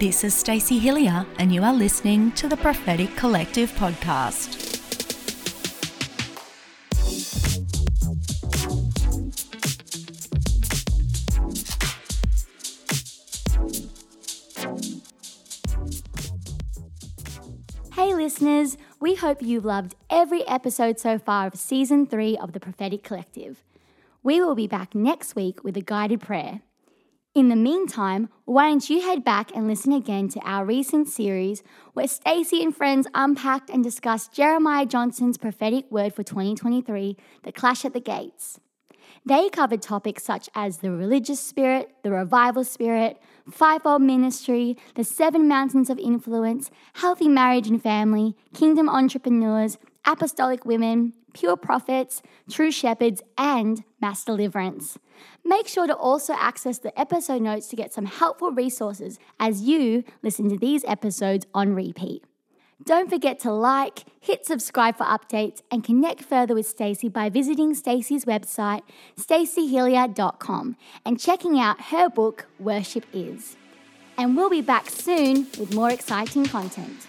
This is Stacey Hilliar, and you are listening to the Prophetic Collective podcast. Hey, listeners, we hope you've loved every episode so far of season three of the Prophetic Collective. We will be back next week with a guided prayer. In the meantime, why don't you head back and listen again to our recent series where Stacey and friends unpacked and discussed Jeremiah Johnson's prophetic word for 2023, The Clash at the Gates. They covered topics such as the religious spirit, the revival spirit, fivefold ministry, the seven mountains of influence, healthy marriage and family, kingdom entrepreneurs, apostolic women, pure prophets, true shepherds, and mass deliverance. Make sure to also access the episode notes to get some helpful resources as you listen to these episodes on repeat. Don't forget to like, hit subscribe for updates, and connect further with Stacey by visiting Stacey's website, staceyhilliar.com, and checking out her book, Worship Is. And we'll be back soon with more exciting content.